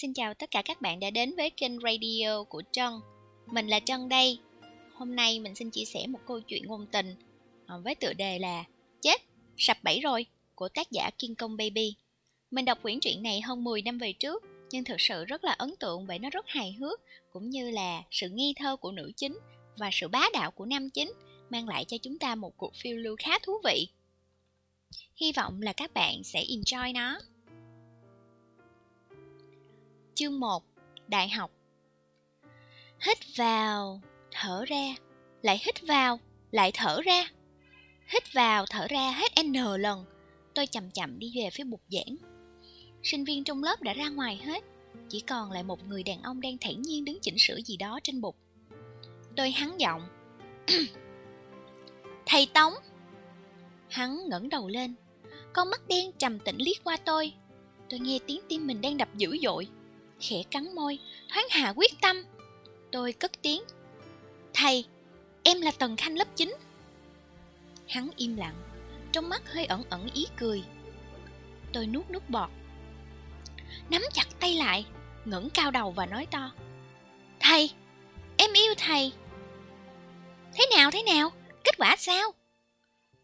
Xin chào tất cả các bạn đã đến với kênh radio của Trân. Mình là Trân đây. Hôm nay mình xin chia sẻ một câu chuyện ngôn tình à, với tựa đề là Chết, sập bẫy rồi của tác giả Kiên Công Baby. Mình đọc quyển truyện này hơn 10 năm về trước, nhưng thực sự rất là ấn tượng bởi nó rất hài hước, cũng như là sự nghi thơ của nữ chính và sự bá đạo của nam chính mang lại cho chúng ta một cuộc phiêu lưu khá thú vị. Hy vọng là các bạn sẽ enjoy nó. Chương 1 Đại học Hít vào, thở ra, lại hít vào, lại thở ra. Hít vào, thở ra hết N lần. Tôi chậm chậm đi về phía bục giảng. Sinh viên trong lớp đã ra ngoài hết, chỉ còn lại một người đàn ông đang thản nhiên đứng chỉnh sửa gì đó trên bục. Tôi hắn giọng. Thầy Tống! Hắn ngẩng đầu lên, con mắt đen trầm tĩnh liếc qua tôi. Tôi nghe tiếng tim mình đang đập dữ dội khẽ cắn môi, thoáng hạ quyết tâm. Tôi cất tiếng. Thầy, em là Tần Khanh lớp 9. Hắn im lặng, trong mắt hơi ẩn ẩn ý cười. Tôi nuốt nước bọt. Nắm chặt tay lại, ngẩng cao đầu và nói to. Thầy, em yêu thầy. Thế nào thế nào, kết quả sao?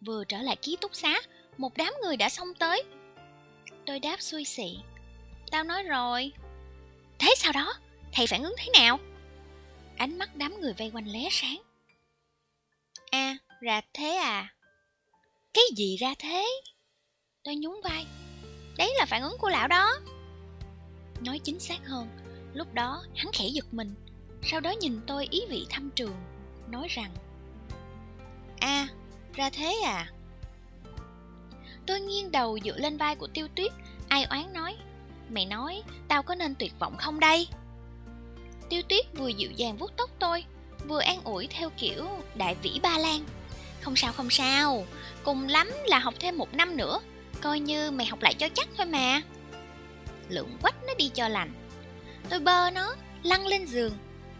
Vừa trở lại ký túc xá, một đám người đã xông tới. Tôi đáp xui xị. Tao nói rồi, Thế sau đó, thầy phản ứng thế nào? Ánh mắt đám người vây quanh lé sáng. À, ra thế à? Cái gì ra thế? Tôi nhún vai. Đấy là phản ứng của lão đó. Nói chính xác hơn, lúc đó hắn khẽ giật mình, sau đó nhìn tôi ý vị thăm trường, nói rằng À, ra thế à? Tôi nghiêng đầu dựa lên vai của tiêu tuyết, ai oán nói Mày nói tao có nên tuyệt vọng không đây? Tiêu tuyết vừa dịu dàng vuốt tóc tôi Vừa an ủi theo kiểu đại vĩ ba lan. Không sao không sao Cùng lắm là học thêm một năm nữa Coi như mày học lại cho chắc thôi mà. Lượng quách nó đi cho lành. Tôi bơ nó Lăn lên giường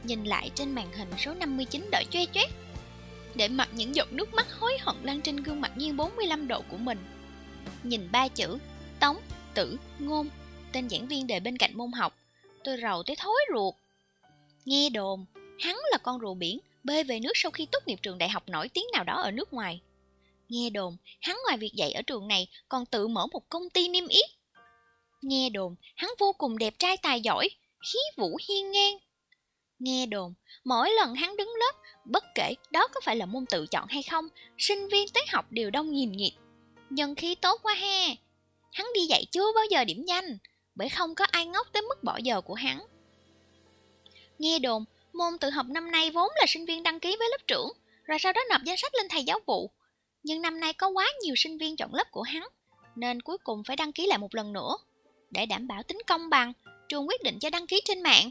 Nhìn lại trên màn hình số 59 đợi choe choét Để mặc những giọt nước mắt hối hận lăn trên gương mặt nghiêng 45 độ của mình. Nhìn ba chữ Tống, tử, ngôn tên giảng viên đề bên cạnh môn học. Tôi rầu tới thối ruột. Nghe đồn, hắn là con rùa biển bơi về nước sau khi tốt nghiệp trường đại học nổi tiếng nào đó ở nước ngoài. Nghe đồn, hắn ngoài việc dạy ở trường này còn tự mở một công ty niêm yết. Nghe đồn, hắn vô cùng đẹp trai tài giỏi, khí vũ hiên ngang. Nghe đồn, mỗi lần hắn đứng lớp, bất kể đó có phải là môn tự chọn hay không, sinh viên tới học đều đông nghìn nhịt Nhân khí tốt quá ha. Hắn đi dạy chưa bao giờ điểm danh, bởi không có ai ngốc tới mức bỏ giờ của hắn. Nghe đồn, môn tự học năm nay vốn là sinh viên đăng ký với lớp trưởng, rồi sau đó nộp danh sách lên thầy giáo vụ. Nhưng năm nay có quá nhiều sinh viên chọn lớp của hắn, nên cuối cùng phải đăng ký lại một lần nữa. Để đảm bảo tính công bằng, trường quyết định cho đăng ký trên mạng.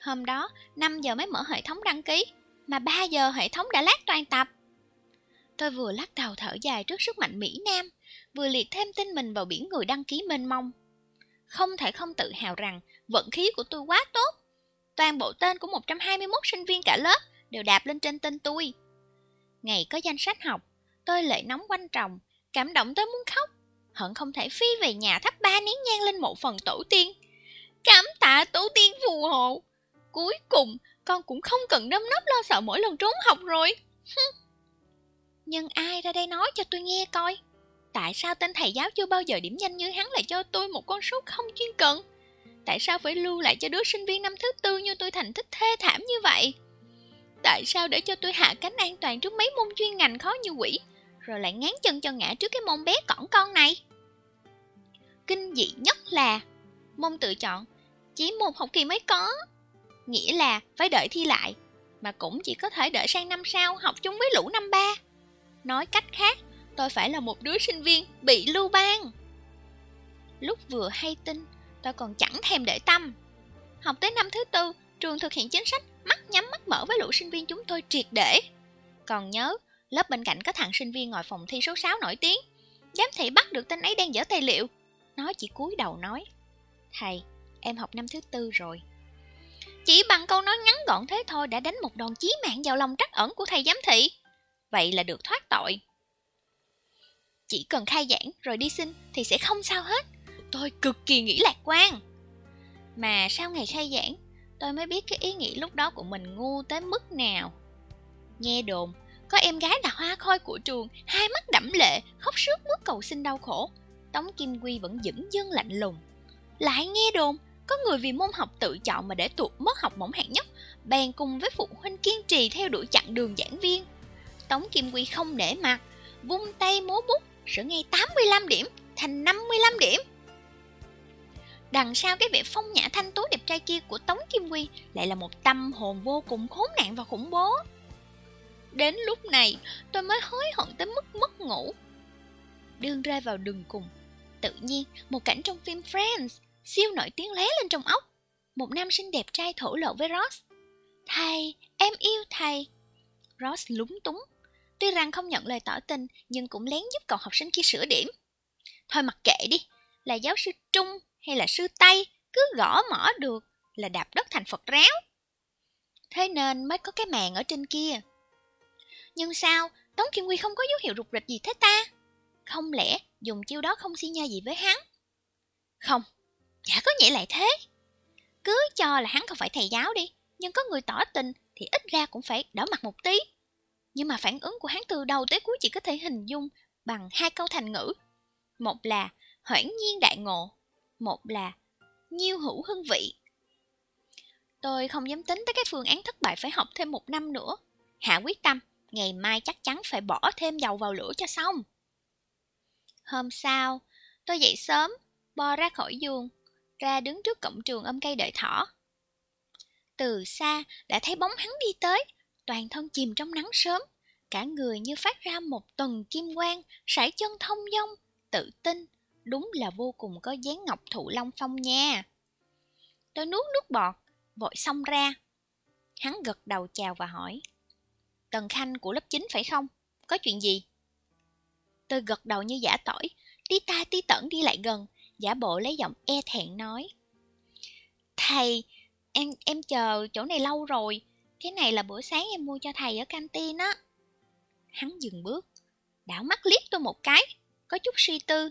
Hôm đó, 5 giờ mới mở hệ thống đăng ký, mà 3 giờ hệ thống đã lát toàn tập. Tôi vừa lắc đầu thở dài trước sức mạnh Mỹ Nam, vừa liệt thêm tin mình vào biển người đăng ký mênh mông không thể không tự hào rằng vận khí của tôi quá tốt. Toàn bộ tên của 121 sinh viên cả lớp đều đạp lên trên tên tôi. Ngày có danh sách học, tôi lệ nóng quanh tròng, cảm động tới muốn khóc. Hận không thể phi về nhà thắp ba nén nhang lên một phần tổ tiên. Cảm tạ tổ tiên phù hộ. Cuối cùng, con cũng không cần nâm nấp lo sợ mỗi lần trốn học rồi. Nhưng ai ra đây nói cho tôi nghe coi Tại sao tên thầy giáo chưa bao giờ điểm nhanh như hắn lại cho tôi một con số không chuyên cần? Tại sao phải lưu lại cho đứa sinh viên năm thứ tư như tôi thành tích thê thảm như vậy? Tại sao để cho tôi hạ cánh an toàn trước mấy môn chuyên ngành khó như quỷ, rồi lại ngán chân cho ngã trước cái môn bé cỏn con này? Kinh dị nhất là môn tự chọn chỉ một học kỳ mới có, nghĩa là phải đợi thi lại, mà cũng chỉ có thể đợi sang năm sau học chung với lũ năm ba. Nói cách khác, tôi phải là một đứa sinh viên bị lưu ban. Lúc vừa hay tin, tôi còn chẳng thèm để tâm. Học tới năm thứ tư, trường thực hiện chính sách mắt nhắm mắt mở với lũ sinh viên chúng tôi triệt để. Còn nhớ, lớp bên cạnh có thằng sinh viên ngồi phòng thi số 6 nổi tiếng. Giám thị bắt được tên ấy đang dở tài liệu. Nó chỉ cúi đầu nói, Thầy, em học năm thứ tư rồi. Chỉ bằng câu nói ngắn gọn thế thôi đã đánh một đòn chí mạng vào lòng trắc ẩn của thầy giám thị. Vậy là được thoát tội. Chỉ cần khai giảng rồi đi xin thì sẽ không sao hết. Tôi cực kỳ nghĩ lạc quan. Mà sau ngày khai giảng, tôi mới biết cái ý nghĩ lúc đó của mình ngu tới mức nào. Nghe đồn, có em gái là hoa khôi của trường, hai mắt đẫm lệ, khóc sướt mướt cầu xin đau khổ. Tống Kim Quy vẫn dững dưng lạnh lùng. Lại nghe đồn, có người vì môn học tự chọn mà để tụt mất học mỏng hạng nhất, bèn cùng với phụ huynh kiên trì theo đuổi chặng đường giảng viên. Tống Kim Quy không nể mặt, vung tay múa bút, sửa ngay 85 điểm thành 55 điểm. Đằng sau cái vẻ phong nhã thanh tú đẹp trai kia của Tống Kim Quy lại là một tâm hồn vô cùng khốn nạn và khủng bố. Đến lúc này, tôi mới hối hận tới mức mất ngủ. Đương rơi vào đường cùng. Tự nhiên, một cảnh trong phim Friends siêu nổi tiếng lé lên trong óc. Một nam sinh đẹp trai thổ lộ với Ross. Thầy, em yêu thầy. Ross lúng túng. Tuy rằng không nhận lời tỏ tình, nhưng cũng lén giúp cậu học sinh kia sửa điểm. Thôi mặc kệ đi, là giáo sư Trung hay là sư Tây, cứ gõ mỏ được là đạp đất thành Phật ráo. Thế nên mới có cái màn ở trên kia. Nhưng sao, Tống Kim Quy không có dấu hiệu rụt rịch gì thế ta? Không lẽ dùng chiêu đó không xi nha gì với hắn? Không, chả có nghĩa lại thế. Cứ cho là hắn không phải thầy giáo đi, nhưng có người tỏ tình thì ít ra cũng phải đỡ mặt một tí. Nhưng mà phản ứng của hắn từ đầu tới cuối chỉ có thể hình dung bằng hai câu thành ngữ. Một là hoảng nhiên đại ngộ, một là nhiêu hữu hương vị. Tôi không dám tính tới cái phương án thất bại phải học thêm một năm nữa. Hạ quyết tâm, ngày mai chắc chắn phải bỏ thêm dầu vào lửa cho xong. Hôm sau, tôi dậy sớm, bò ra khỏi giường, ra đứng trước cổng trường ôm cây đợi thỏ. Từ xa đã thấy bóng hắn đi tới, toàn thân chìm trong nắng sớm, cả người như phát ra một tuần kim quang, sải chân thông dong, tự tin, đúng là vô cùng có dáng ngọc thụ long phong nha. Tôi nuốt nước bọt, vội xông ra. Hắn gật đầu chào và hỏi. Tần Khanh của lớp 9 phải không? Có chuyện gì? Tôi gật đầu như giả tỏi, tí ta tí tẩn đi lại gần, giả bộ lấy giọng e thẹn nói. Thầy, em em chờ chỗ này lâu rồi, cái này là bữa sáng em mua cho thầy ở canteen á. Hắn dừng bước, đảo mắt liếc tôi một cái, có chút suy tư.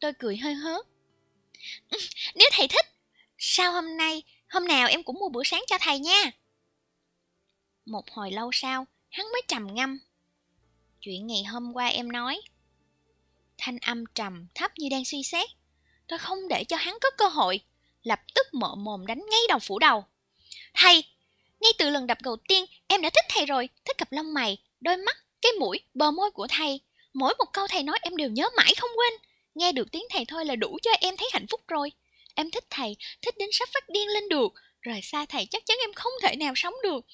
Tôi cười hơi hớ Nếu thầy thích, sao hôm nay, hôm nào em cũng mua bữa sáng cho thầy nha. Một hồi lâu sau, hắn mới trầm ngâm. Chuyện ngày hôm qua em nói. Thanh âm trầm thấp như đang suy xét. Tôi không để cho hắn có cơ hội. Lập tức mở mồm đánh ngay đầu phủ đầu. Thầy, ngay từ lần đập đầu tiên em đã thích thầy rồi. Thích cặp lông mày, đôi mắt, cái mũi, bờ môi của thầy. Mỗi một câu thầy nói em đều nhớ mãi không quên. Nghe được tiếng thầy thôi là đủ cho em thấy hạnh phúc rồi. Em thích thầy, thích đến sắp phát điên lên được. Rời xa thầy chắc chắn em không thể nào sống được.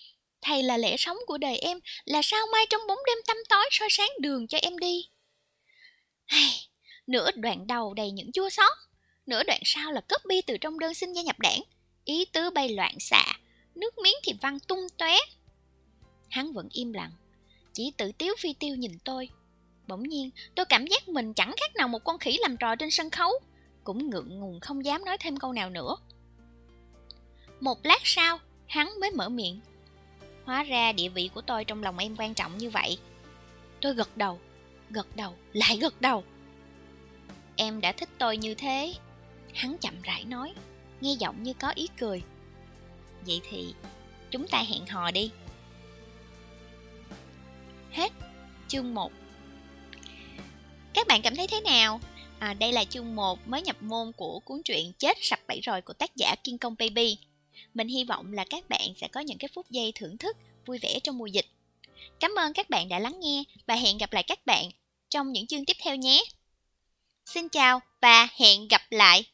Thầy là lẽ sống của đời em, là sao mai trong bóng đêm tăm tối soi sáng đường cho em đi. Hay, nửa đoạn đầu đầy những chua xót, nửa đoạn sau là copy từ trong đơn xin gia nhập đảng, ý tứ bay loạn xạ, nước miếng thì văng tung tóe. Hắn vẫn im lặng, chỉ tự tiếu phi tiêu nhìn tôi. Bỗng nhiên, tôi cảm giác mình chẳng khác nào một con khỉ làm trò trên sân khấu, cũng ngượng ngùng không dám nói thêm câu nào nữa. Một lát sau, hắn mới mở miệng. Hóa ra địa vị của tôi trong lòng em quan trọng như vậy. Tôi gật đầu, gật đầu, lại gật đầu. Em đã thích tôi như thế. Hắn chậm rãi nói, nghe giọng như có ý cười. Vậy thì chúng ta hẹn hò đi. Hết chương 1 Các bạn cảm thấy thế nào? À, đây là chương 1 mới nhập môn của cuốn truyện Chết sập bẫy rồi của tác giả Kiên Công Baby. Mình hy vọng là các bạn sẽ có những cái phút giây thưởng thức vui vẻ trong mùa dịch. Cảm ơn các bạn đã lắng nghe và hẹn gặp lại các bạn trong những chương tiếp theo nhé. Xin chào và hẹn gặp lại!